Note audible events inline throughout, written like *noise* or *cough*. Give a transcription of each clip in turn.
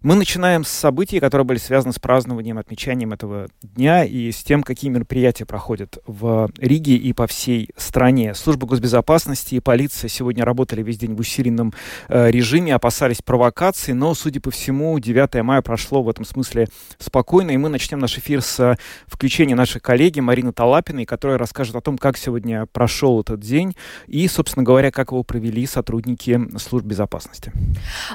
Мы начинаем с событий, которые были связаны с празднованием, отмечанием этого дня и с тем, какие мероприятия проходят в Риге и по всей стране. Служба госбезопасности и полиция сегодня работали весь день в усиленном э, режиме, опасались провокаций, но, судя по всему, 9 мая прошло в этом смысле спокойно, и мы начнем наш эфир с э, включения нашей коллеги Марины Талапиной, которая расскажет о том, как сегодня прошел этот день и, собственно говоря, как его провели сотрудники служб безопасности.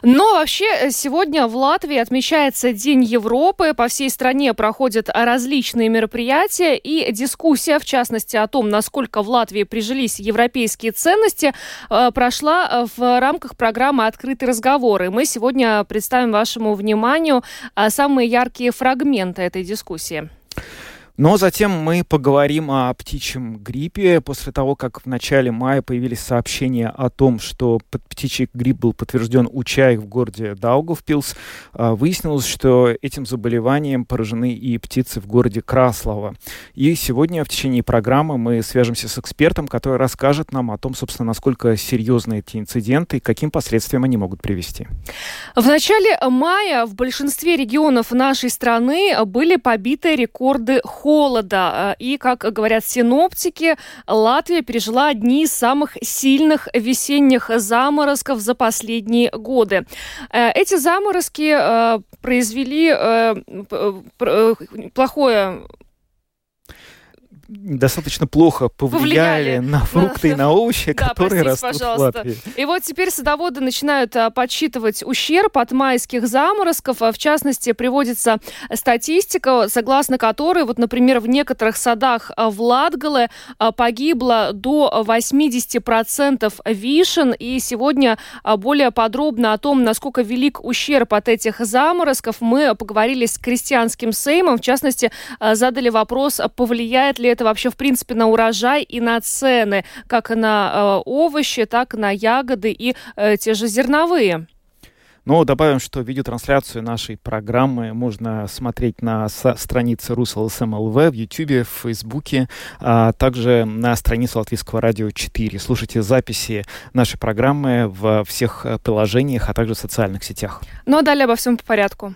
Но вообще э, сегодня власть Латвии отмечается День Европы. По всей стране проходят различные мероприятия и дискуссия, в частности, о том, насколько в Латвии прижились европейские ценности, э, прошла в рамках программы «Открытые разговоры». Мы сегодня представим вашему вниманию э, самые яркие фрагменты этой дискуссии. Но затем мы поговорим о птичьем гриппе. После того, как в начале мая появились сообщения о том, что птичий грипп был подтвержден у чаек в городе Даугавпилс, а, выяснилось, что этим заболеванием поражены и птицы в городе Краслова. И сегодня в течение программы мы свяжемся с экспертом, который расскажет нам о том, собственно, насколько серьезны эти инциденты и каким последствиям они могут привести. В начале мая в большинстве регионов нашей страны были побиты рекорды холода. Э, и, как говорят синоптики, Латвия пережила одни из самых сильных весенних заморозков за последние годы. Э, эти заморозки э, произвели плохое достаточно плохо повлияли, повлияли. на фрукты и на овощи, да, которые простите, растут пожалуйста. в Латвии. И вот теперь садоводы начинают а, подсчитывать ущерб от майских заморозков. А, в частности, приводится статистика, согласно которой, вот, например, в некоторых садах а, в Латгале погибло до 80% вишен. И сегодня более подробно о том, насколько велик ущерб от этих заморозков, мы поговорили с крестьянским сеймом. В частности, задали вопрос, повлияет ли это вообще, в принципе, на урожай и на цены, как на э, овощи, так и на ягоды и э, те же зерновые. Но добавим, что видеотрансляцию нашей программы можно смотреть на странице РусЛСМЛВ в YouTube, в Фейсбуке, а также на странице Латвийского радио 4. Слушайте записи нашей программы в всех э, приложениях, а также в социальных сетях. Ну а далее обо всем по порядку.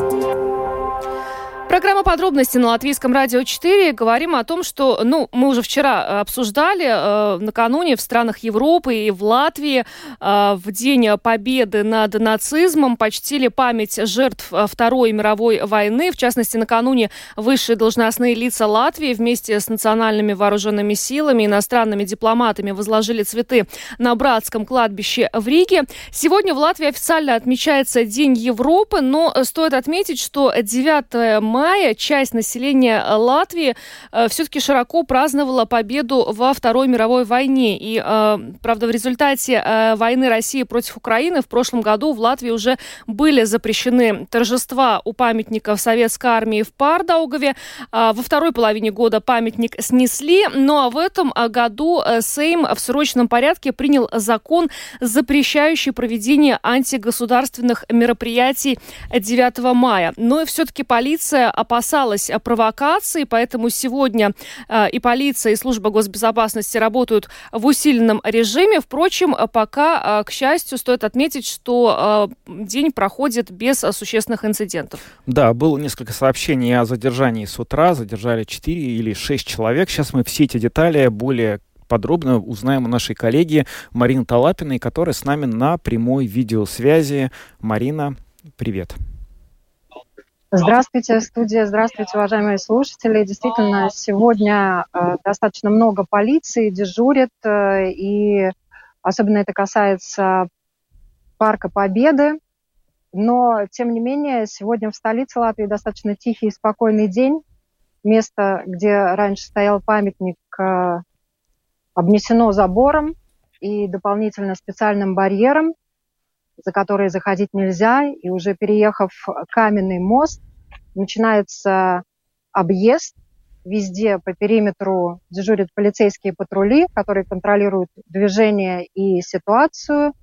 Программа подробности на Латвийском радио 4. Говорим о том, что, ну, мы уже вчера э, обсуждали, э, накануне в странах Европы и в Латвии э, в День Победы над нацизмом почтили память жертв э, Второй мировой войны. В частности, накануне высшие должностные лица Латвии вместе с национальными вооруженными силами, иностранными дипломатами возложили цветы на братском кладбище в Риге. Сегодня в Латвии официально отмечается День Европы, но стоит отметить, что 9 мая мая часть населения э, Латвии э, все-таки широко праздновала победу во Второй мировой войне. И, э, правда, в результате э, войны России против Украины в прошлом году в Латвии уже были запрещены торжества у памятников советской армии в Пардаугове. Э, во второй половине года памятник снесли, ну а в этом э, году э, Сейм в срочном порядке принял закон, запрещающий проведение антигосударственных мероприятий 9 мая. Но и все-таки полиция опасалась провокации, поэтому сегодня э, и полиция, и служба госбезопасности работают в усиленном режиме. Впрочем, пока, э, к счастью, стоит отметить, что э, день проходит без существенных инцидентов. Да, было несколько сообщений о задержании с утра. Задержали 4 или 6 человек. Сейчас мы все эти детали более подробно узнаем у нашей коллеги Марины Талапиной, которая с нами на прямой видеосвязи. Марина, привет. Здравствуйте, студия. Здравствуйте, уважаемые слушатели. Действительно, сегодня э, достаточно много полиции дежурит, э, и особенно это касается Парка Победы. Но, тем не менее, сегодня в столице Латвии достаточно тихий и спокойный день. Место, где раньше стоял памятник, э, обнесено забором. и дополнительно специальным барьером, за который заходить нельзя. И уже переехав каменный мост, начинается объезд. Везде по периметру дежурят полицейские патрули, которые контролируют движение и ситуацию.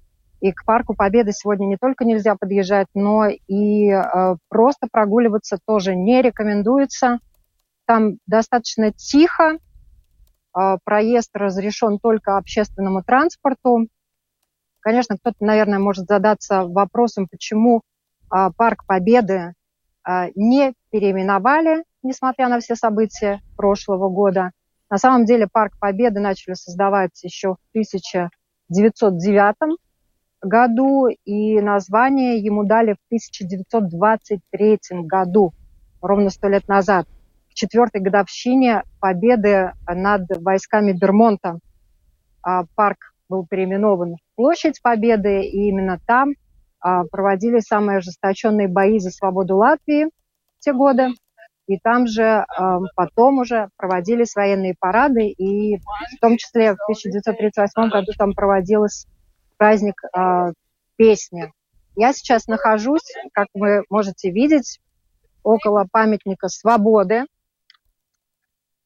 И к Парку Победы сегодня не только нельзя подъезжать, но и э, просто прогуливаться тоже не рекомендуется. Там достаточно тихо, э, проезд разрешен только общественному транспорту. Конечно, кто-то, наверное, может задаться вопросом, почему э, Парк Победы э, не переименовали, несмотря на все события прошлого года. На самом деле Парк Победы начали создавать еще в 1909 году, и название ему дали в 1923 году, ровно сто лет назад, к четвертой годовщине победы над войсками Бермонта. А, парк был переименован Площадь Победы, и именно там а, проводили самые ожесточенные бои за свободу Латвии в те годы. И там же а, потом уже проводились военные парады, и в том числе в 1938 году там проводилась праздник э, песни. Я сейчас нахожусь, как вы можете видеть, около памятника свободы,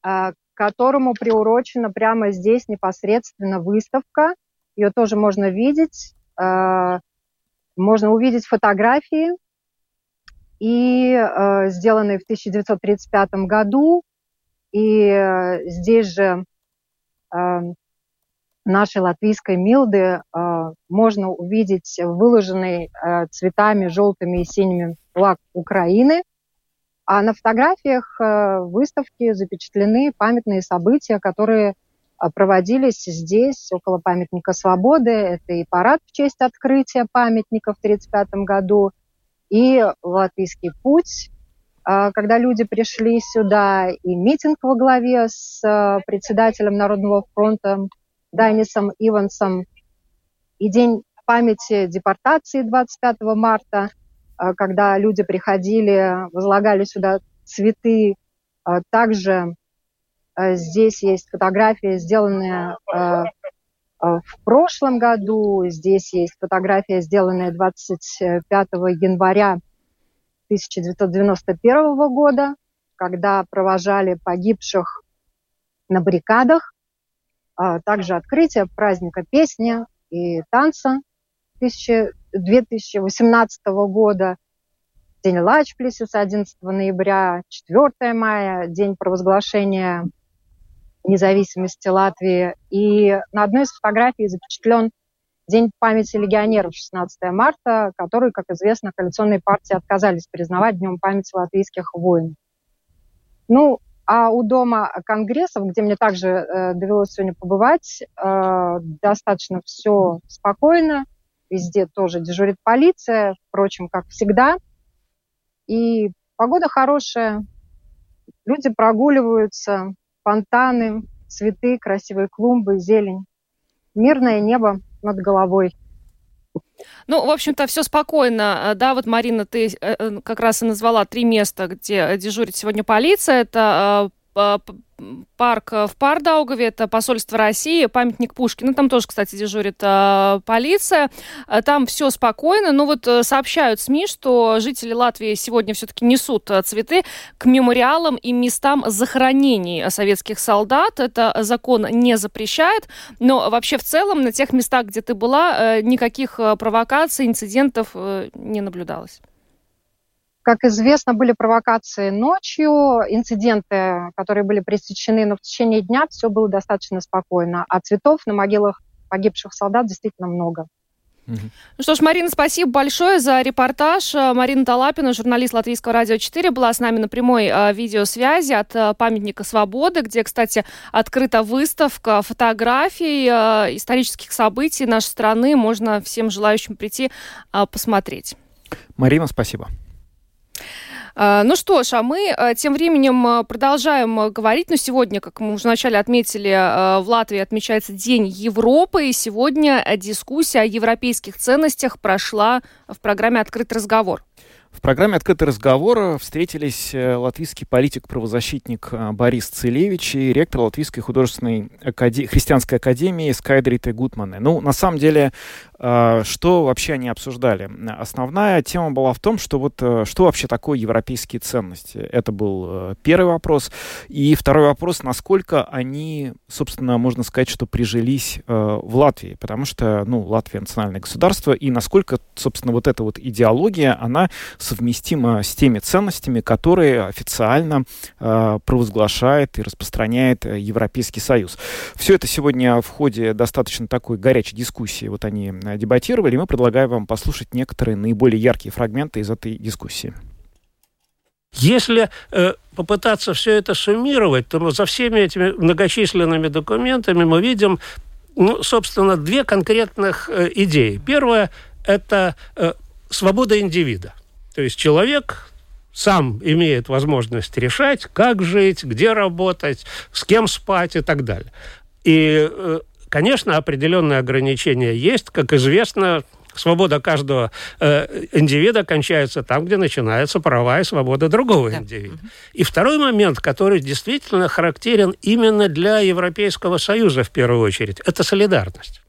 э, которому приурочена прямо здесь непосредственно выставка. Ее тоже можно видеть. Э, можно увидеть фотографии, и э, сделанные в 1935 году. И э, здесь же нашей латвийской Милды можно увидеть выложенный цветами желтыми и синими флаг Украины. А на фотографиях выставки запечатлены памятные события, которые проводились здесь, около памятника Свободы. Это и парад в честь открытия памятника в 1935 году, и Латвийский путь, э, когда люди пришли сюда, и митинг во главе с э, председателем Народного фронта Дайнисом Ивансом, и День памяти депортации 25 марта, когда люди приходили, возлагали сюда цветы. Также здесь есть фотография, сделанная в прошлом году. Здесь есть фотография, сделанная 25 января 1991 года, когда провожали погибших на баррикадах. Также открытие праздника песни и танца 2018 года, День Лачплесиса 11 ноября, 4 мая, День провозглашения независимости Латвии. И на одной из фотографий запечатлен День памяти легионеров 16 марта, который, как известно, коалиционные партии отказались признавать Днем памяти латвийских воинов. Ну, а у дома конгрессов, где мне также э, довелось сегодня побывать, э, достаточно все спокойно. Везде тоже дежурит полиция, впрочем, как всегда. И погода хорошая, люди прогуливаются, фонтаны, цветы, красивые клумбы, зелень. Мирное небо над головой. Ну, в общем-то, все спокойно. Э, да, вот, Марина, ты э, э, как раз и назвала три места, где дежурит сегодня полиция. Это парк в Пардаугове, это посольство России, памятник Пушкина, там тоже, кстати, дежурит э, полиция, там все спокойно, но вот сообщают СМИ, что жители Латвии сегодня все-таки несут цветы к мемориалам и местам захоронений советских солдат, это закон не запрещает, но вообще в целом на тех местах, где ты была, э, никаких провокаций, инцидентов э, не наблюдалось. Как известно, были провокации ночью, инциденты, которые были пресечены, но в течение дня все было достаточно спокойно. А цветов на могилах погибших солдат действительно много. Ну что ж, Марина, спасибо большое за репортаж. Марина Талапина, журналист Латвийского радио 4, была с нами на прямой а, видеосвязи от а, памятника Свободы, где, кстати, открыта выставка фотографий а, исторических событий нашей страны. Можно всем желающим прийти посмотреть. Марина, спасибо. А, ну что ж, а мы а, тем временем а, продолжаем говорить. Но сегодня, как мы уже вначале отметили, в Латвии отмечается День Европы. И сегодня дискуссия о европейских ценностях прошла в программе «Открытый разговор». В программе «Открытый разговор» встретились э, латвийский политик-правозащитник э, Борис Целевич и ректор Латвийской художественной акаде... христианской академии Скайдриты Гутманы. Ну, на самом деле, э, что вообще они обсуждали? Основная тема была в том, что вот что вообще такое европейские ценности. Это был первый вопрос. И второй вопрос, насколько они, собственно, можно сказать, что прижились в Латвии. Потому что, ну, Латвия национальное государство, и насколько, собственно, вот эта вот идеология, она совместимо с теми ценностями, которые официально э, провозглашает и распространяет э, Европейский Союз. Все это сегодня в ходе достаточно такой горячей дискуссии вот они э, дебатировали, и мы предлагаем вам послушать некоторые наиболее яркие фрагменты из этой дискуссии. Если э, попытаться все это суммировать, то за всеми этими многочисленными документами мы видим, ну, собственно, две конкретных э, идеи. Первая – это э, свобода индивида. То есть человек сам имеет возможность решать, как жить, где работать, с кем спать и так далее. И, э, конечно, определенные ограничения есть. Как известно, свобода каждого э, индивида кончается там, где начинается права и свобода другого да. индивида. И второй момент, который действительно характерен именно для Европейского Союза в первую очередь, это солидарность.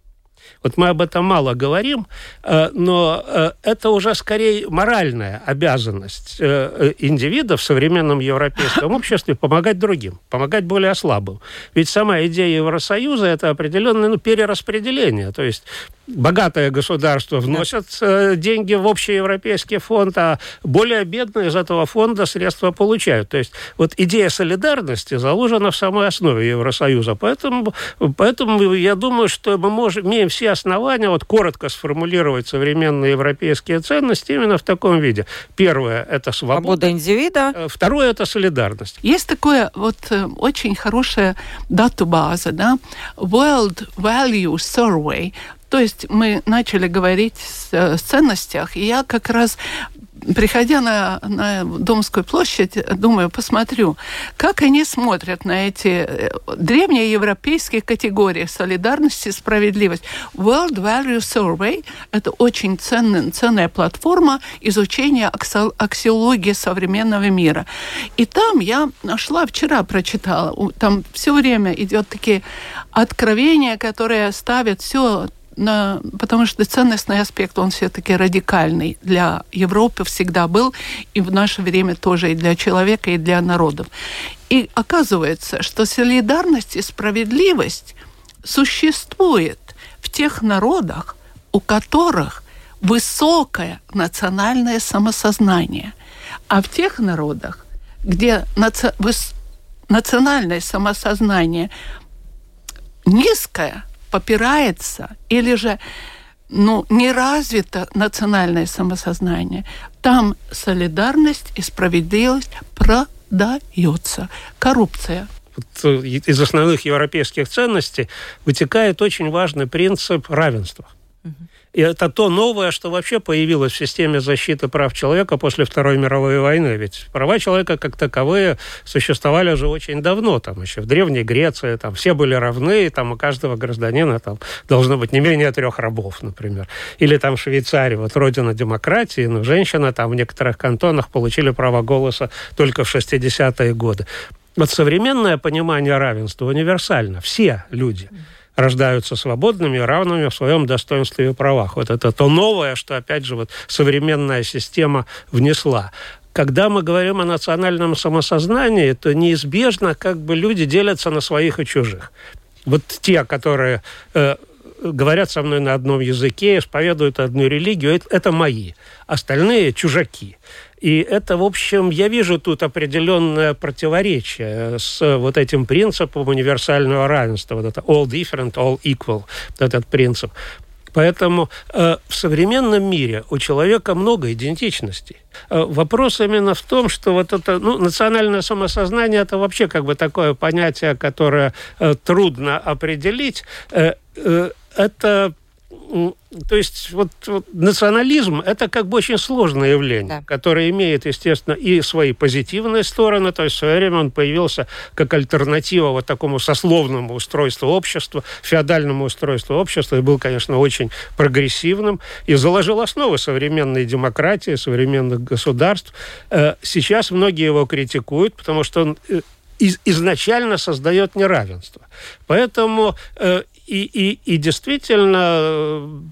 Вот мы об этом мало говорим, э, но э, это уже скорее моральная обязанность э, индивида в современном европейском *laughs* обществе помогать другим, помогать более слабым. Ведь сама идея Евросоюза – это определенное ну, перераспределение. То есть богатое государство вносят да. деньги в общий европейский фонд, а более бедные из этого фонда средства получают. То есть вот идея солидарности заложена в самой основе Евросоюза. Поэтому, поэтому я думаю, что мы можем, имеем все основания вот коротко сформулировать современные европейские ценности именно в таком виде. Первое – это свобода. Свобода индивида. Э, второе – это солидарность. Есть такое вот э, очень хорошая дату-база, да, World Value Survey, то есть мы начали говорить о ценностях, и я как раз приходя на, на Домскую площадь, думаю, посмотрю, как они смотрят на эти э, древние европейские категории солидарности справедливость. World Value Survey – это очень ценная, ценная платформа изучения аксиологии современного мира. И там я нашла, вчера прочитала, там все время идет такие откровения, которые ставят все потому что ценностный аспект, он все-таки радикальный для Европы всегда был, и в наше время тоже и для человека, и для народов. И оказывается, что солидарность и справедливость существует в тех народах, у которых высокое национальное самосознание. А в тех народах, где наци... национальное самосознание низкое – попирается или же ну, не развито национальное самосознание, там солидарность и справедливость продается. Коррупция э, из основных европейских ценностей вытекает очень важный принцип равенства. И это то новое, что вообще появилось в системе защиты прав человека после Второй мировой войны. Ведь права человека как таковые существовали уже очень давно. Там еще в Древней Греции там все были равны, и там у каждого гражданина там должно быть не менее трех рабов, например. Или там Швейцария, вот родина демократии, но женщины там в некоторых кантонах получили право голоса только в 60-е годы. Вот современное понимание равенства универсально. Все люди – рождаются свободными, равными в своем достоинстве и правах. Вот это то новое, что, опять же, вот современная система внесла когда мы говорим о национальном самосознании, то неизбежно как бы люди делятся на своих и чужих. Вот те, которые э, говорят со мной на одном языке, исповедуют одну религию, это, это мои. Остальные чужаки. И это, в общем, я вижу тут определенное противоречие с вот этим принципом универсального равенства. Вот это all different, all equal, этот принцип. Поэтому э, в современном мире у человека много идентичностей. Э, вопрос именно в том, что вот это ну, национальное самосознание это вообще как бы такое понятие, которое э, трудно определить. Э, э, это то есть вот, вот национализм – это как бы очень сложное явление, да. которое имеет, естественно, и свои позитивные стороны. То есть в свое время он появился как альтернатива вот такому сословному устройству общества, феодальному устройству общества, и был, конечно, очень прогрессивным, и заложил основы современной демократии, современных государств. Э, сейчас многие его критикуют, потому что он э, изначально создает неравенство. Поэтому э, и, и, и действительно,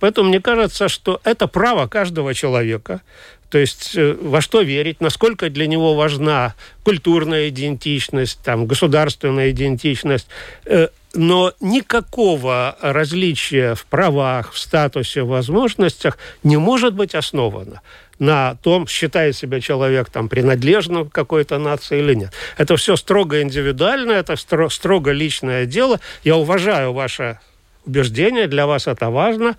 поэтому мне кажется, что это право каждого человека. То есть э, во что верить, насколько для него важна культурная идентичность, там, государственная идентичность. Э, но никакого различия в правах, в статусе, в возможностях не может быть основано на том, считает себя человек там принадлежным какой-то нации или нет. Это все строго индивидуально, это строго личное дело. Я уважаю ваше убеждение, для вас это важно.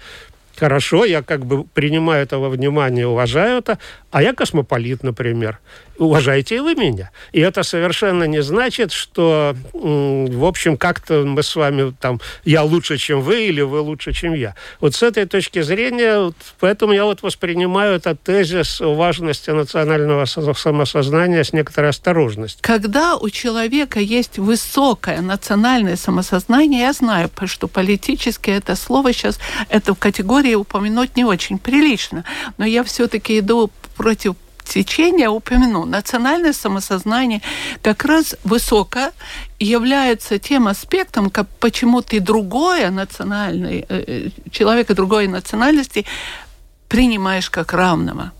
Хорошо, я как бы принимаю это во внимание, уважаю это, а я космополит, например уважайте и вы меня. И это совершенно не значит, что, в общем, как-то мы с вами там, я лучше, чем вы, или вы лучше, чем я. Вот с этой точки зрения, поэтому я вот воспринимаю этот тезис важности национального самосознания с некоторой осторожностью. Когда у человека есть высокое национальное самосознание, я знаю, что политически это слово сейчас, эту категорию упомянуть не очень прилично, но я все-таки иду против течение упомяну. Национальное самосознание как раз высоко является тем аспектом, как почему ты другое национальный, э, э, человека другой национальности принимаешь как равного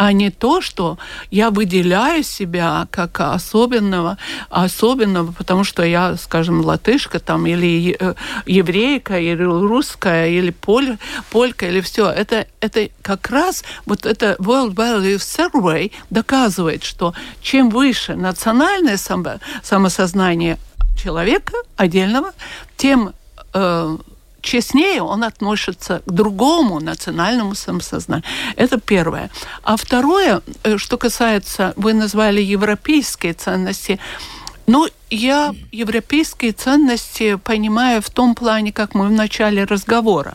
а не то, что я выделяю себя как особенного, особенного, потому что я, скажем, латышка там, или э, еврейка, или русская, или поль, полька, или все. Это, это как раз вот это World Value Survey доказывает, что чем выше национальное само, самосознание человека отдельного, тем э, честнее он относится к другому национальному самосознанию. Это первое. А второе, э, что касается, вы назвали европейские ценности, ну, я европейские ценности понимаю в том плане, как мы в начале разговора.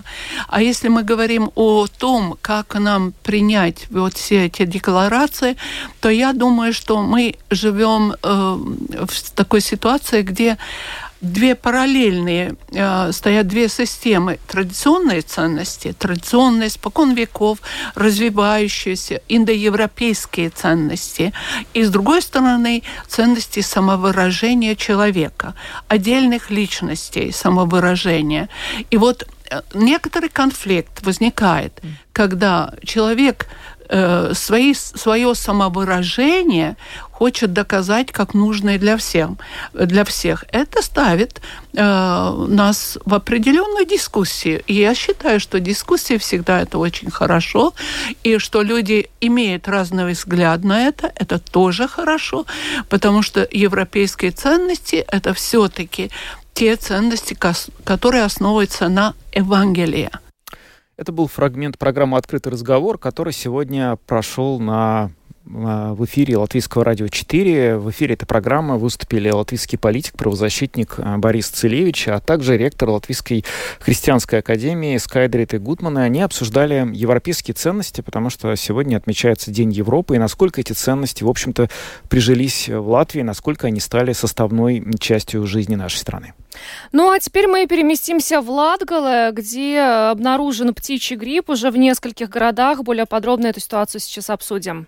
А если мы говорим о том, как нам принять вот все эти декларации, то я думаю, что мы живем э, в такой ситуации, где две параллельные, э, стоят две системы. Традиционные ценности, традиционные, спокон веков, развивающиеся индоевропейские ценности. И, с другой стороны, ценности самовыражения человека, отдельных личностей самовыражения. И вот э, некоторый конфликт возникает, когда человек э, свои, свое самовыражение хочет доказать как нужное для всех. Для всех. Это ставит э, нас в определенную дискуссию. И я считаю, что дискуссии всегда это очень хорошо, и что люди имеют разный взгляд на это, это тоже хорошо, потому что европейские ценности это все-таки те ценности, которые основываются на Евангелии. Это был фрагмент программы «Открытый разговор», который сегодня прошел на в эфире Латвийского радио 4. В эфире этой программы выступили латвийский политик, правозащитник а, Борис Целевич, а также ректор Латвийской христианской академии Скайдрит и Гутман. И они обсуждали европейские ценности, потому что сегодня отмечается День Европы, и насколько эти ценности, в общем-то, прижились в Латвии, насколько они стали составной частью жизни нашей страны. Ну а теперь мы переместимся в Латгале, где обнаружен птичий грипп уже в нескольких городах. Более подробно эту ситуацию сейчас обсудим.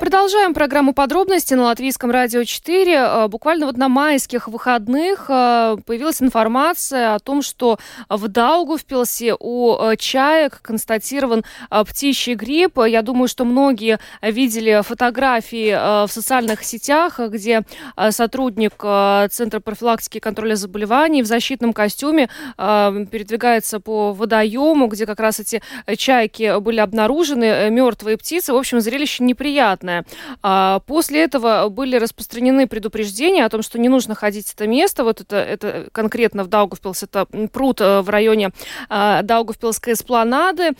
Продолжаем программу подробности на Латвийском радио 4. Э, буквально вот на майских выходных э, появилась информация о том, что в Даугавпилсе у э, чаек констатирован птичий грипп. Я думаю, что многие видели фотографии в социальных сетях, где сотрудник Центра профилактики и контроля заболеваний в защитном костюме передвигается по водоему, где как раз эти чайки были обнаружены, мертвые птицы. В общем, зрелище неприятное. Животное. А после этого были распространены предупреждения о том, что не нужно ходить в это место. Вот это, это конкретно в Даугавпилс, это пруд в районе Даугавпилской эспланады.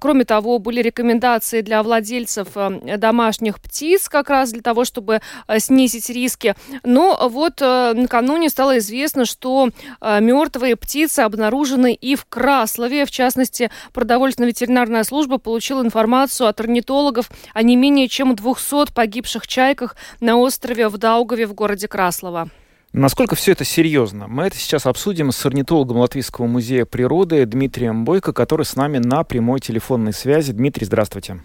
Кроме того, были рекомендации для владельцев домашних птиц как раз для того, чтобы снизить риски. Но вот накануне стало известно, что мертвые птицы обнаружены и в Краслове. В частности, продовольственно-ветеринарная служба получила информацию от орнитологов о не менее чем 200 погибших чайках на острове в Даугаве в городе Краслова. Насколько все это серьезно? Мы это сейчас обсудим с орнитологом Латвийского музея природы Дмитрием Бойко, который с нами на прямой телефонной связи. Дмитрий, здравствуйте.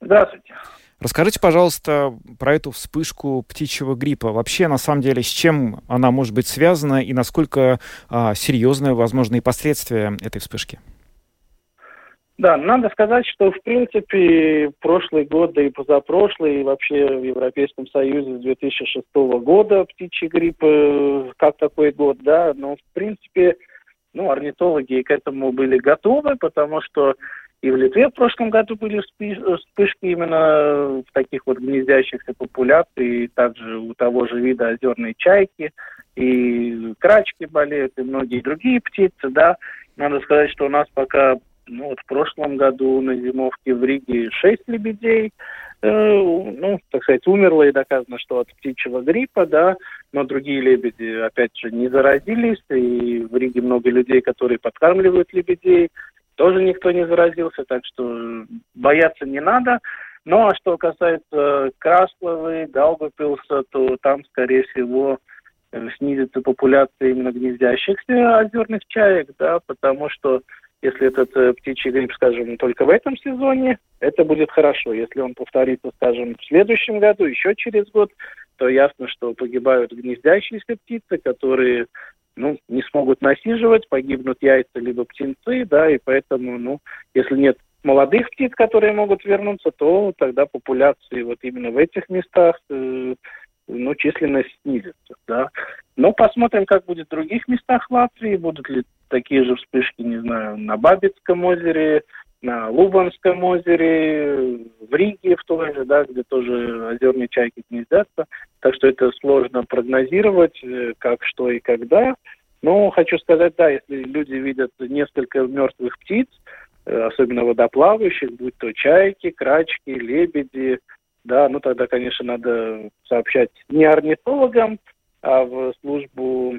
Здравствуйте. Расскажите, пожалуйста, про эту вспышку птичьего гриппа. Вообще, на самом деле, с чем она может быть связана и насколько а, серьезны возможные последствия этой вспышки? Да, надо сказать, что в принципе прошлый год, да и позапрошлый, и вообще в Европейском Союзе с 2006 года птичий грипп, э, как такой год, да, но в принципе, ну, орнитологи к этому были готовы, потому что и в Литве в прошлом году были вспышки именно в таких вот гнездящихся популяций, и также у того же вида озерные чайки, и крачки болеют, и многие другие птицы, да. Надо сказать, что у нас пока, ну вот в прошлом году на зимовке в Риге шесть лебедей, э, ну, так сказать, умерло и доказано, что от птичьего гриппа, да, но другие лебеди, опять же, не заразились, и в Риге много людей, которые подкармливают лебедей, тоже никто не заразился, так что бояться не надо. Ну а что касается Красловой, Даугавпилса, то там, скорее всего, э, снизится популяция именно гнездящихся озерных чаек, да, потому что если этот э, птичий грипп, скажем, только в этом сезоне, это будет хорошо. Если он повторится, скажем, в следующем году, еще через год, то ясно, что погибают гнездящиеся птицы, которые ну, не смогут насиживать, погибнут яйца либо птенцы, да, и поэтому, ну, если нет молодых птиц, которые могут вернуться, то тогда популяции вот именно в этих местах, э, ну, численность снизится, да. Но посмотрим, как будет в других местах Латвии, будут ли такие же вспышки, не знаю, на Бабицком озере, на Лубанском озере, в Риге в той же, да, где тоже озерные чайки гнездятся. Так что это сложно прогнозировать, э, как, что и когда. Но хочу сказать, да, если люди видят несколько мертвых птиц, э, особенно водоплавающих, будь то чайки, крачки, лебеди, да, ну тогда, конечно, надо сообщать не орнитологам, в службу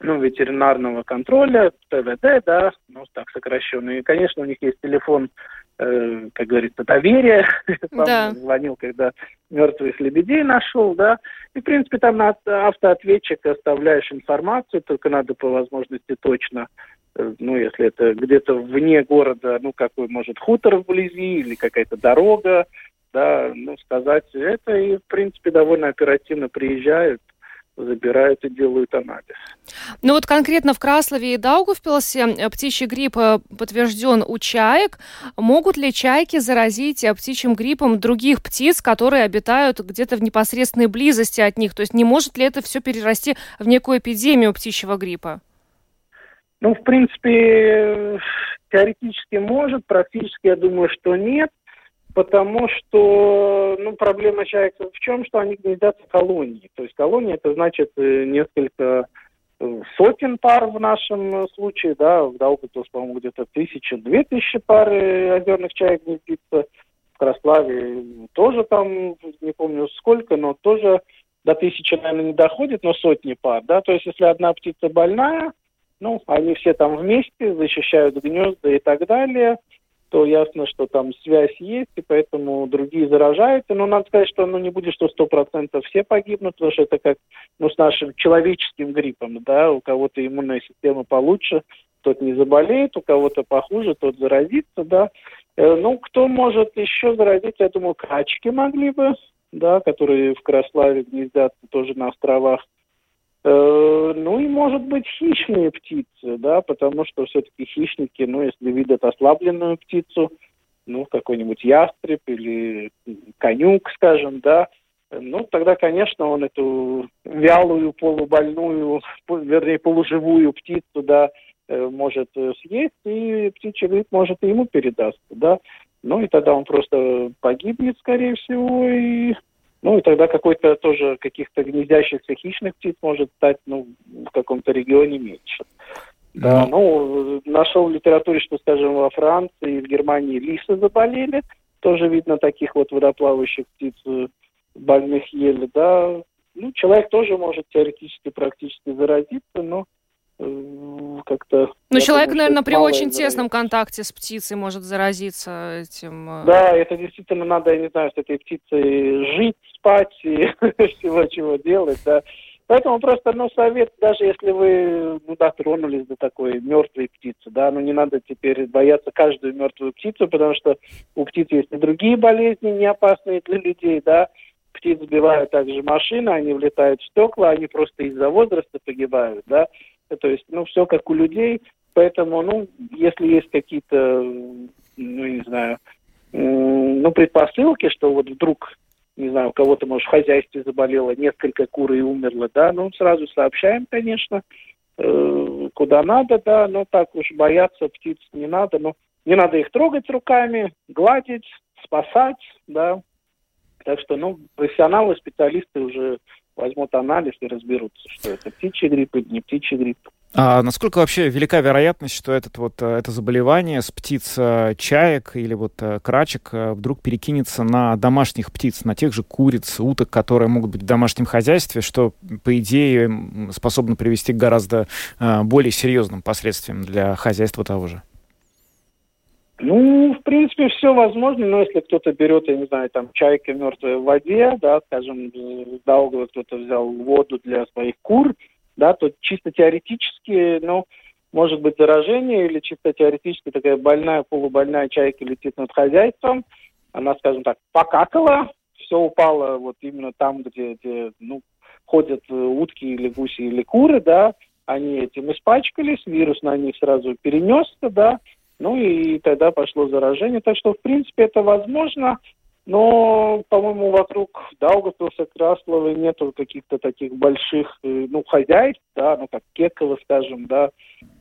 ну, ветеринарного контроля, ТВД, да, ну, так сокращенно. И, конечно, у них есть телефон, э, как говорится, доверия. *laughs* Да. звонил, когда мертвых лебедей нашел, да. И, в принципе, там на автоответчик оставляешь информацию, только надо по возможности точно э, ну, если это где-то вне города, ну, какой, может, хутор вблизи или какая-то дорога, да, ну, сказать это, и, в принципе, довольно оперативно приезжают, забирают и делают анализ. Ну вот конкретно в Краслове и Даугавпилсе э, птичий грипп э, подтвержден у чаек. Могут ли чайки заразить э, птичьим гриппом других птиц, которые обитают где-то в непосредственной близости от них? То есть не может ли это все перерасти в некую эпидемию птичьего гриппа? Ну, в принципе, теоретически может, практически я думаю, что нет потому что ну, проблема чаек в чем, что они гнездятся в колонии. То есть колония это значит э, несколько э, сотен пар в нашем случае, да, в Даугавпилс, по-моему, где-то тысяча, две тысячи пар озерных чаек гнездится. В Краславе тоже там, не помню сколько, но тоже до тысячи, наверное, не доходит, но сотни пар, да, то есть если одна птица больная, ну, они все там вместе защищают гнезда и так далее – то ясно, что там связь есть, и поэтому другие заражаются. Но надо сказать, что ну, не будет, что сто процентов все погибнут, потому что это как ну, с нашим человеческим гриппом, да, у кого-то иммунная система получше, тот не заболеет, у кого-то похуже, тот заразится, да. Э, ну, кто может еще заразить, я думаю, качки могли бы, да, которые в Краславе гнездятся тоже на островах. Э, ну и, может быть, хищные птицы, да, потому что все-таки хищники, ну, если видят ослабленную птицу, ну, какой-нибудь ястреб или конюк, скажем, да, ну, тогда, конечно, он эту вялую, полубольную, вернее, полуживую птицу, да, э, может съесть, и птичий грипп может и ему передастся, да. ну и тогда он просто погибнет, скорее всего, и ну и тогда какой-то тоже каких-то гнездящихся хищных птиц может стать ну, в каком-то регионе меньше. Да, ну, нашел в литературе, что, скажем, во Франции и в Германии лисы заболели. Тоже видно таких вот водоплавающих птиц э, больных ели, да. Ну, человек тоже может теоретически, практически заразиться, но как-то... Ну, человек, думаю, наверное, при очень тесном контакте с птицей может заразиться этим. Э. Да, это действительно надо, я не знаю, с этой птицей жить, спать и *laughs* всего чего делать, да. Поэтому просто, ну, совет, даже если вы, ну, дотронулись до такой мертвой птицы, да, ну, не надо теперь бояться каждую мертвую птицу, потому что у птиц есть и другие болезни, не опасные для людей, да. Птиц сбивают также машины, они влетают в стекла, они просто из-за возраста погибают, да. То есть, ну, все как у людей, поэтому, ну, если есть какие-то, ну, не знаю, ну, предпосылки, что вот вдруг не знаю, у кого-то, может, в хозяйстве заболело несколько кур и умерло, да, ну, сразу сообщаем, конечно, э, куда надо, да, но так уж бояться птиц не надо, но не надо их трогать руками, гладить, спасать, да, так что, ну, профессионалы, специалисты уже возьмут анализ и разберутся, что это птичий грипп или не птичий грипп. А насколько вообще велика вероятность, что этот вот, э, это заболевание с птиц э, чаек или вот э, крачек вдруг перекинется на домашних птиц, на тех же куриц, уток, которые могут быть в домашнем хозяйстве, что, по идее, способно привести к гораздо более серьезным последствиям для хозяйства того же? Ну, в принципе, все возможно, но если кто-то берет, я не знаю, там, чайки мертвые в воде, да, скажем, с Даугава кто-то взял воду для своих кур, да, то чисто теоретически, ну, может быть заражение или чисто теоретически такая больная, полубольная чайка летит над хозяйством, она, скажем так, покакала, все упало вот именно там, где, где ну, ходят э, утки или гуси или куры, да, они этим испачкались, вирус на них сразу перенесся, да, ну и тогда пошло заражение. Так что, в принципе, это возможно. Но, по-моему, вокруг Даугавпилса, Краслова нету каких-то таких больших, э, ну, хозяйств, да, ну, как Кеково, скажем, да,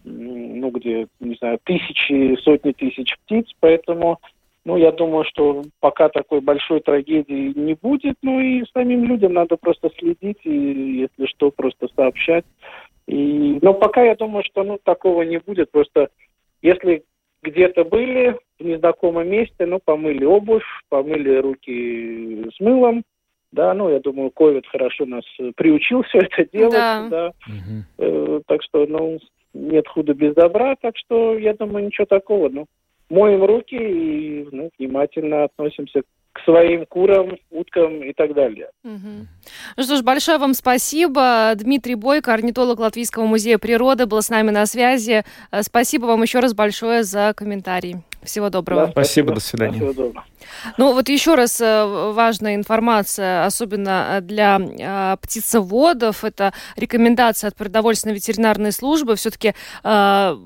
ну, где, не знаю, тысячи, сотни тысяч птиц, поэтому, ну, я думаю, что пока такой большой трагедии не будет, ну, и самим людям надо просто следить и, если что, просто сообщать. И, но пока я думаю, что, ну, такого не будет, просто если где-то были в незнакомом месте, ну, помыли обувь, помыли руки с мылом, да, ну, я думаю, ковид хорошо нас приучил все это делать, да, да. Угу. Э, так что, ну, нет худа без добра, так что, я думаю, ничего такого, ну, моем руки и, ну, внимательно относимся к своим курам, уткам и так далее. Угу. Ну что ж, большое вам спасибо. Дмитрий Бойко, орнитолог Латвийского музея природы, был с нами на связи. Э, спасибо вам еще раз большое за комментарий. Всего доброго. Да, спасибо, до свидания. Всего доброго. Ну вот еще раз э, важная информация, особенно для э, птицеводов, это рекомендация от продовольственной ветеринарной службы все-таки э,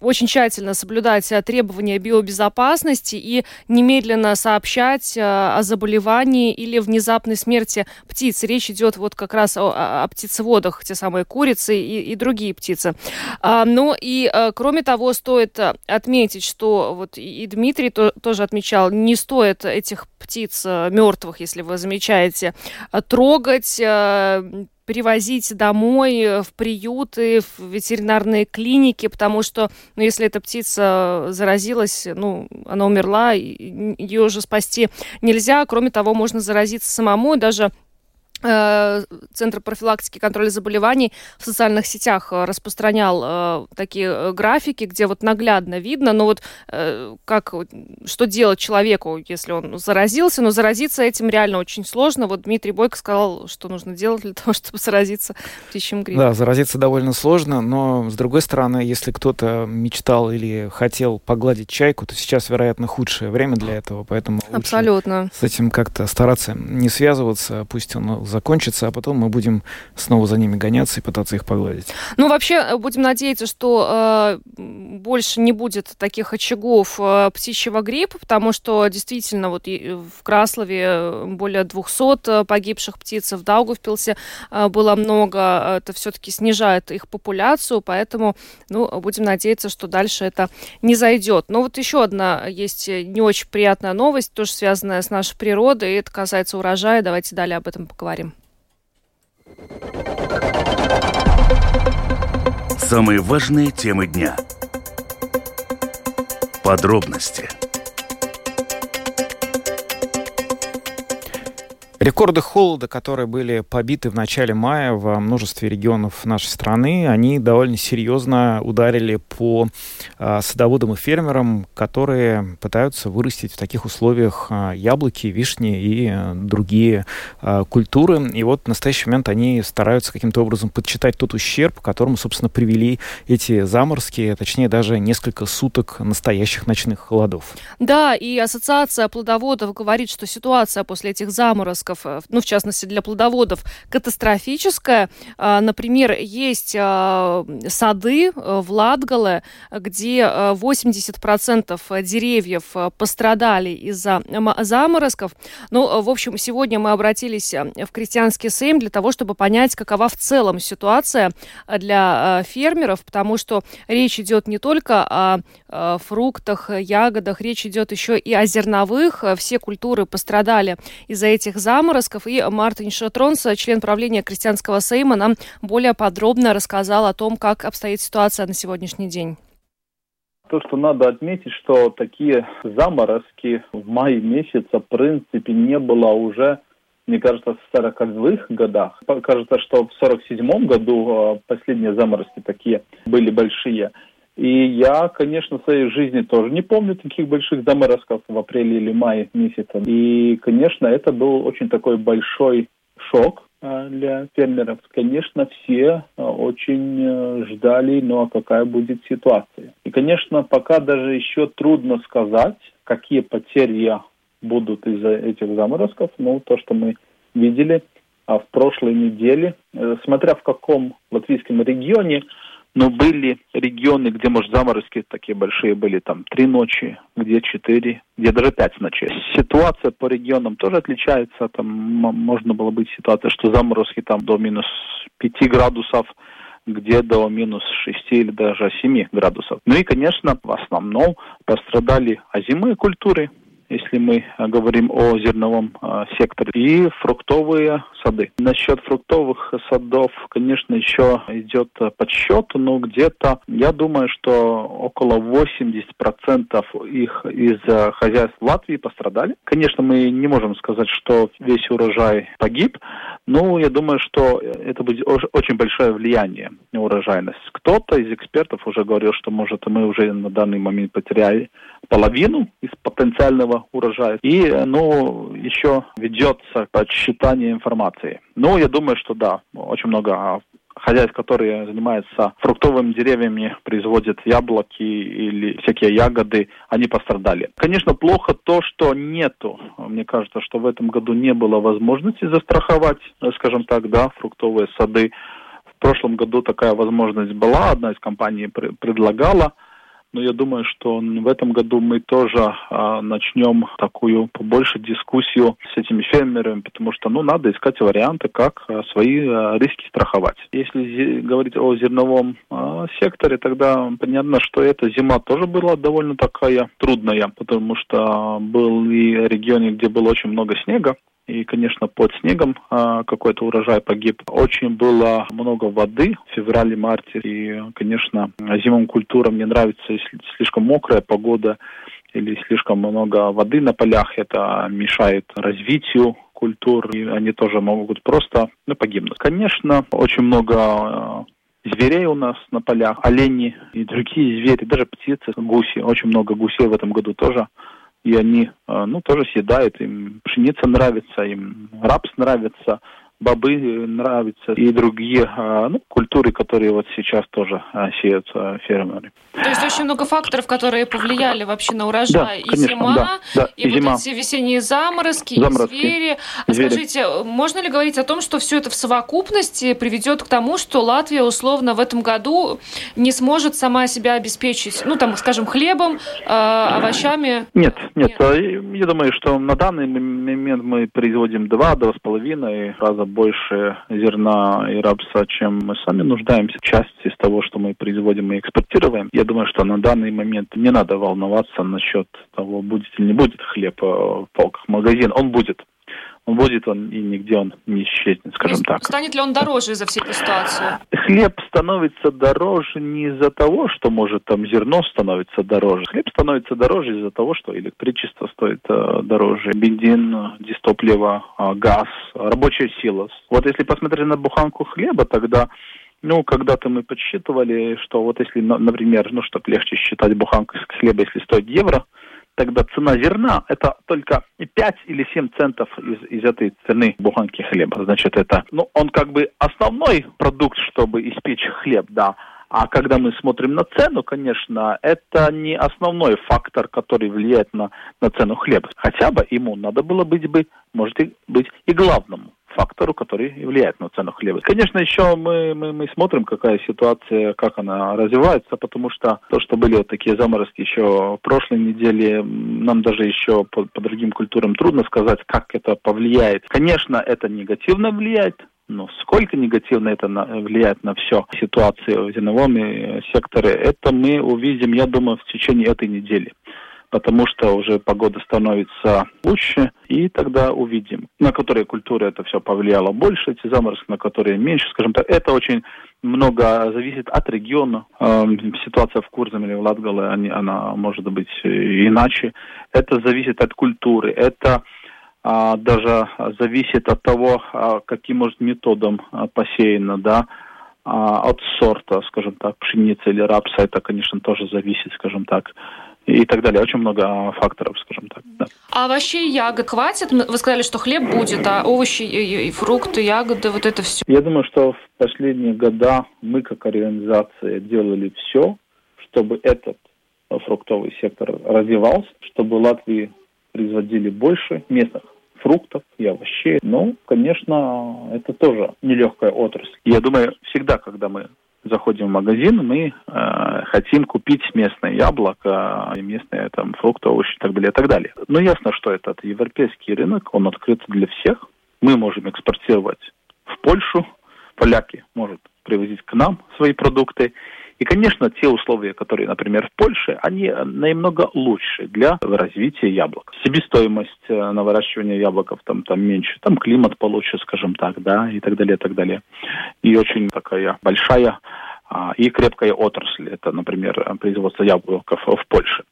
очень тщательно соблюдать э, требования биобезопасности и немедленно сообщать э, о заболевании или внезапной смерти птиц. Речь идет вот как раз о, о птицеводах, те самые курицы и, и другие птицы. А, ну и э, кроме того, стоит отметить, что вот и Дмитрий то, тоже отмечал, не стоит этих птиц мертвых, если вы замечаете, трогать, привозить домой в приюты, в ветеринарные клиники, потому что, ну, если эта птица заразилась, ну, она умерла, ее уже спасти нельзя. Кроме того, можно заразиться самому, и даже Э, Центр профилактики и контроля заболеваний в социальных сетях э, распространял э, такие э, графики, где вот наглядно видно, ну вот э, как, что делать человеку, если он заразился, но заразиться этим реально очень сложно. Вот Дмитрий Бойко сказал, что нужно делать для *laughs* того, чтобы заразиться птичьим гриппом. Да, заразиться довольно сложно, но с другой стороны, если кто-то мечтал или хотел погладить чайку, то сейчас, вероятно, худшее время для этого, поэтому Абсолютно. с этим как-то стараться не связываться, пусть он закончится, а потом мы будем снова за ними гоняться и пытаться их погладить. Ну, вообще, э, будем надеяться, что э, больше не будет таких очагов э, птичьего гриппа, потому что действительно вот в Краслове э, более 200 погибших птиц, в Даугавпилсе э, было много. Это все-таки снижает их популяцию, поэтому, ну, будем надеяться, что дальше это не зайдет. Но вот еще одна есть не очень приятная новость, тоже связанная с нашей природой, и это касается урожая. Давайте далее об этом поговорим. Самые важные темы дня. Подробности – Рекорды холода, которые были побиты в начале мая во множестве регионов нашей страны, они довольно серьезно ударили по э, садоводам и фермерам, которые пытаются вырастить в таких условиях э, яблоки, вишни и э, другие э, культуры. И вот в настоящий момент они стараются каким-то образом подсчитать тот ущерб, к которому, собственно, привели эти заморозки, точнее даже несколько суток настоящих ночных холодов. Да, и Ассоциация плодоводов говорит, что ситуация после этих заморозков рисков, э, ну, в частности, для плодоводов, катастрофическая. Например, есть а, сады э, в Латгале, где 80% э, деревьев пострадали из-за заморозков. Ну, в общем, сегодня мы обратились в крестьянский сейм для того, чтобы понять, какова в целом ситуация для фермеров, потому что речь идет не только о фруктах, ягодах, речь идет еще и о зерновых. Все культуры пострадали из-за этих заморозков заморозков. И Мартин Шатронс, член правления Крестьянского Сейма, нам более подробно рассказал о том, как обстоит ситуация на сегодняшний день. То, что надо отметить, что такие заморозки в мае месяце, в принципе, не было уже мне кажется, в 40-х годах. Кажется, что в 47 году а, последние заморозки такие были большие. И я, конечно, в своей жизни тоже не помню таких больших заморозков в апреле или мае месяце. И, конечно, это был очень такой большой шок э, для фермеров. Конечно, все э, очень э, ждали, ну а какая будет ситуация. И, конечно, пока даже еще трудно сказать, какие потери будут из-за этих заморозков. Ну, то, что мы видели а в прошлой неделе, смотря в каком латвийском регионе, но были регионы, где, может, заморозки такие большие были, там, три ночи, где четыре, где даже пять ночей. Ситуация по регионам тоже отличается. Там можно было быть ситуация, что заморозки там до минус пяти градусов, где до минус 6 или даже 7 градусов. Ну и, конечно, в основном пострадали озимые культуры, если мы э, говорим о зерновом э, секторе, и фруктовые сады. Насчет фруктовых садов, конечно, еще идет э, подсчет, но где-то, я думаю, что около 80% их из хозяйств Латвии пострадали. Конечно, мы не можем сказать, что весь урожай погиб, но я думаю, что это будет очень большое влияние на урожайность. Кто-то из экспертов уже говорил, что, может, мы уже на данный момент потеряли половину из потенциального урожая. И, ну, еще ведется подсчитание информации. Ну, я думаю, что да, очень много хозяйств, которые занимаются фруктовыми деревьями, производят яблоки или всякие ягоды, они пострадали. Конечно, плохо то, что нету. Мне кажется, что в этом году не было возможности застраховать, скажем так, да, фруктовые сады. В прошлом году такая возможность была, одна из компаний предлагала но я думаю, что в этом году мы тоже а, начнем такую побольше дискуссию с этими фермерами, потому что ну, надо искать варианты, как а, свои а, риски страховать. Если говорить о зерновом а, секторе, тогда понятно, что эта зима тоже была довольно такая трудная, потому что был и регионы, где было очень много снега, и, конечно, под снегом а, какой-то урожай погиб. Очень было много воды в феврале-марте, и, конечно, зимовым культурам не нравится, слишком мокрая погода или слишком много воды на полях, это мешает развитию культур, и они тоже могут просто ну, погибнуть. Конечно, очень много а, зверей у нас на полях, олени и другие звери, даже птицы, гуси. Очень много гусей в этом году тоже и они, э, ну, тоже съедают, им пшеница нравится, им рапс нравится, бобы нравятся и другие ну, культуры, которые вот сейчас тоже сеют фермеры. То есть очень много факторов, которые повлияли вообще на урожай. Да, и конечно, зима, да, да, и, и вот зима. эти весенние заморозки, заморозки и звери. А звери. скажите, можно ли говорить о том, что все это в совокупности приведет к тому, что Латвия условно в этом году не сможет сама себя обеспечить, ну там, скажем, хлебом, э, овощами? Нет, нет, нет. Я думаю, что на данный момент мы производим два, два с половиной раза больше зерна и рапса, чем мы сами нуждаемся. Часть из того, что мы производим и экспортируем. Я думаю, что на данный момент не надо волноваться насчет того, будет или не будет хлеб э, в полках магазин. Он будет будет он и нигде он не исчезнет, скажем есть, так. Станет ли он дороже из-за всей этой ситуации? Хлеб становится дороже не из-за того, что, может, там зерно становится дороже. Хлеб становится дороже из-за того, что электричество стоит э, дороже, бензин, дистопливо, э, газ, рабочая сила. Вот если посмотреть на буханку хлеба, тогда ну, когда-то мы подсчитывали, что вот если, например, ну, чтобы легче считать буханку хлеба, если стоит евро, тогда цена зерна это только 5 или 7 центов из, из этой цены буханки хлеба. Значит, это, ну, он как бы основной продукт, чтобы испечь хлеб, да. А когда мы смотрим на цену, конечно, это не основной фактор, который влияет на, на цену хлеба. Хотя бы ему надо было быть бы, может быть, и главному фактору, который влияет на цену хлеба. Конечно, еще мы, мы, мы смотрим, какая ситуация, как она развивается, потому что то, что были вот такие заморозки еще в прошлой неделе, нам даже еще по, по другим культурам трудно сказать, как это повлияет. Конечно, это негативно влияет, но сколько негативно это влияет на всю ситуацию в зерновом секторе, это мы увидим, я думаю, в течение этой недели потому что уже погода становится лучше, и тогда увидим, на которые культуры это все повлияло больше, эти заморозки, на которые меньше, скажем так. Это очень много зависит от региона. Эм, ситуация в Курзаме или в Латгале, она может быть иначе. Это зависит от культуры. Это а, даже зависит от того, а, каким может методом а, посеяно, да, от сорта, скажем так, пшеницы или рапса, это, конечно, тоже зависит, скажем так и так далее. Очень много факторов, скажем так. Да. А овощей ягод хватит? Вы сказали, что хлеб будет, а овощи и фрукты, ягоды, вот это все? Я думаю, что в последние года мы как организация делали все, чтобы этот фруктовый сектор развивался, чтобы Латвии производили больше местных фруктов и овощей. Ну, конечно, это тоже нелегкая отрасль. Я думаю, всегда, когда мы заходим в магазин, мы э, хотим купить местное яблоко, местные там фрукты, овощи и так далее, и так далее. Но ясно, что этот европейский рынок, он открыт для всех. Мы можем экспортировать в Польшу, поляки могут привозить к нам свои продукты. И, конечно, те условия, которые, например, в Польше, они намного лучше для развития яблок. Себестоимость э, на выращивание яблоков там, там меньше, там климат получше, скажем так, да, и так далее, и так далее. И очень такая большая а, и крепкая отрасль. Это, например, производство яблок в Польше.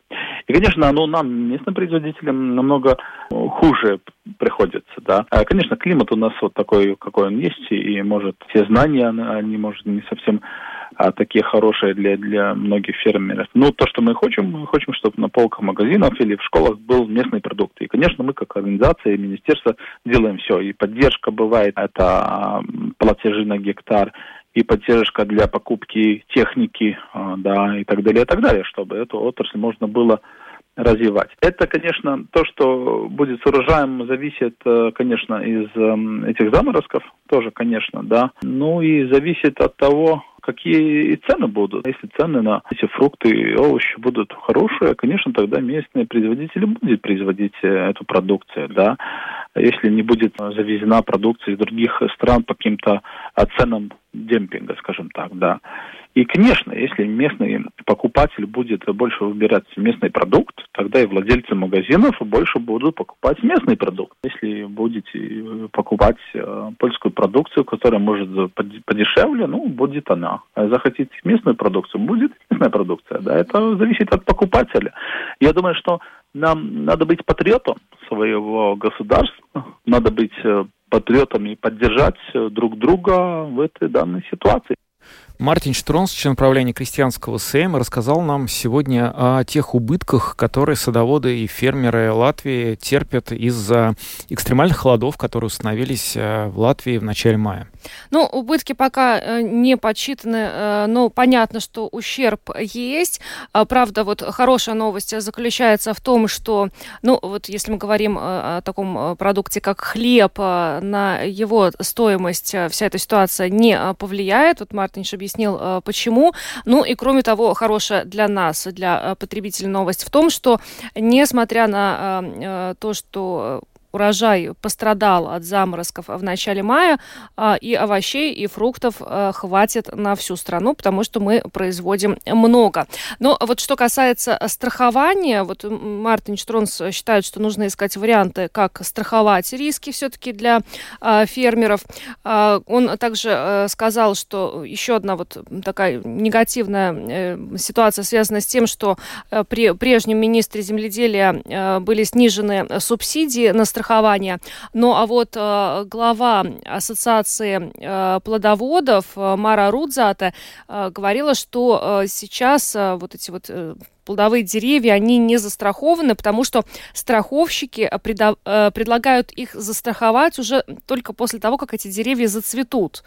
И, конечно, ну, нам, местным производителям, намного хуже приходится, да. А, конечно, климат у нас вот такой, какой он есть, и, может, все знания, они, может, не совсем а, такие хорошие для, для многих фермеров. Ну, то, что мы хотим, мы хотим, чтобы на полках магазинов или в школах был местный продукт. И, конечно, мы как организация и министерство делаем все. И поддержка бывает, это платежи на гектар, и поддержка для покупки техники, а, да, и так далее, и так далее, чтобы эту отрасль можно было развивать. Это, конечно, то, что будет с урожаем, зависит, э, конечно, из эм, этих заморозков, тоже, конечно, да. Ну и зависит от того, какие цены будут. Если цены на эти фрукты и овощи будут хорошие, конечно, тогда местные производители будут производить э, эту продукцию, да. Если не будет завезена продукция из других стран по каким-то э, ценам демпинга, скажем так, да. И, конечно, если местный покупатель будет больше выбирать местный продукт, тогда и владельцы магазинов больше будут покупать местный продукт. Если будете покупать э, польскую продукцию, которая может подешевле, ну, будет она. А захотите местную продукцию, будет местная продукция. Да, это зависит от покупателя. Я думаю, что нам надо быть патриотом своего государства, надо быть э, патриотом и поддержать э, друг друга в этой данной ситуации. Мартин Штронс, член правления крестьянского сейма, рассказал нам сегодня о тех убытках, которые садоводы и фермеры Латвии терпят из-за экстремальных холодов, которые установились э, в Латвии в начале мая. Ну, убытки пока э, не подсчитаны, э, но понятно, что ущерб есть. А, правда, вот хорошая новость заключается в том, что, ну, вот если мы говорим о таком продукте, как хлеб, на его стоимость вся эта ситуация не повлияет. Вот Мартин объяснил э, почему. Ну и кроме того, хорошая для нас, для э, потребителей новость в том, что несмотря на э, то, что урожай пострадал от заморозков в начале мая, а, и овощей, и фруктов а, хватит на всю страну, потому что мы производим много. Но вот что касается страхования, вот Мартин Штронс считает, что нужно искать варианты, как страховать риски все-таки для а, фермеров. Он также сказал, что еще одна вот такая негативная э, ситуация связана с тем, что э, при прежнем министре земледелия э, были снижены субсидии на страхование страхования. Ну а вот э, глава ассоциации э, плодоводов э, Мара Рудзата э, говорила, что э, сейчас э, вот эти вот э, плодовые деревья, они не застрахованы, потому что страховщики э, преда- э, предлагают их застраховать уже только после того, как эти деревья зацветут.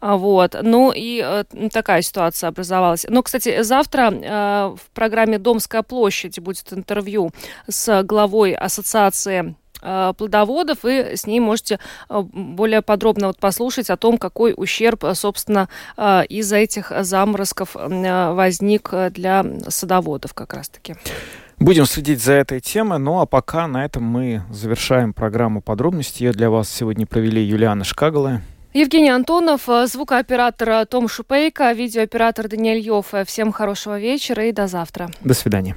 А, вот. Ну и э, такая ситуация образовалась. Но, кстати, завтра в программе «Домская площадь» будет интервью с главой ассоциации Э, плодоводов, и с ней можете э, более подробно вот послушать о том, какой ущерб, э, собственно, из-за этих заморозков возник для садоводов как раз-таки. Будем следить за этой темой. Ну а пока на этом мы завершаем программу подробностей. Ее для вас сегодня провели Юлиана Шкагала. Евгений Антонов, звукооператор Том Шупейко, видеооператор Даниэль Йов. Всем хорошего вечера и до завтра. До свидания.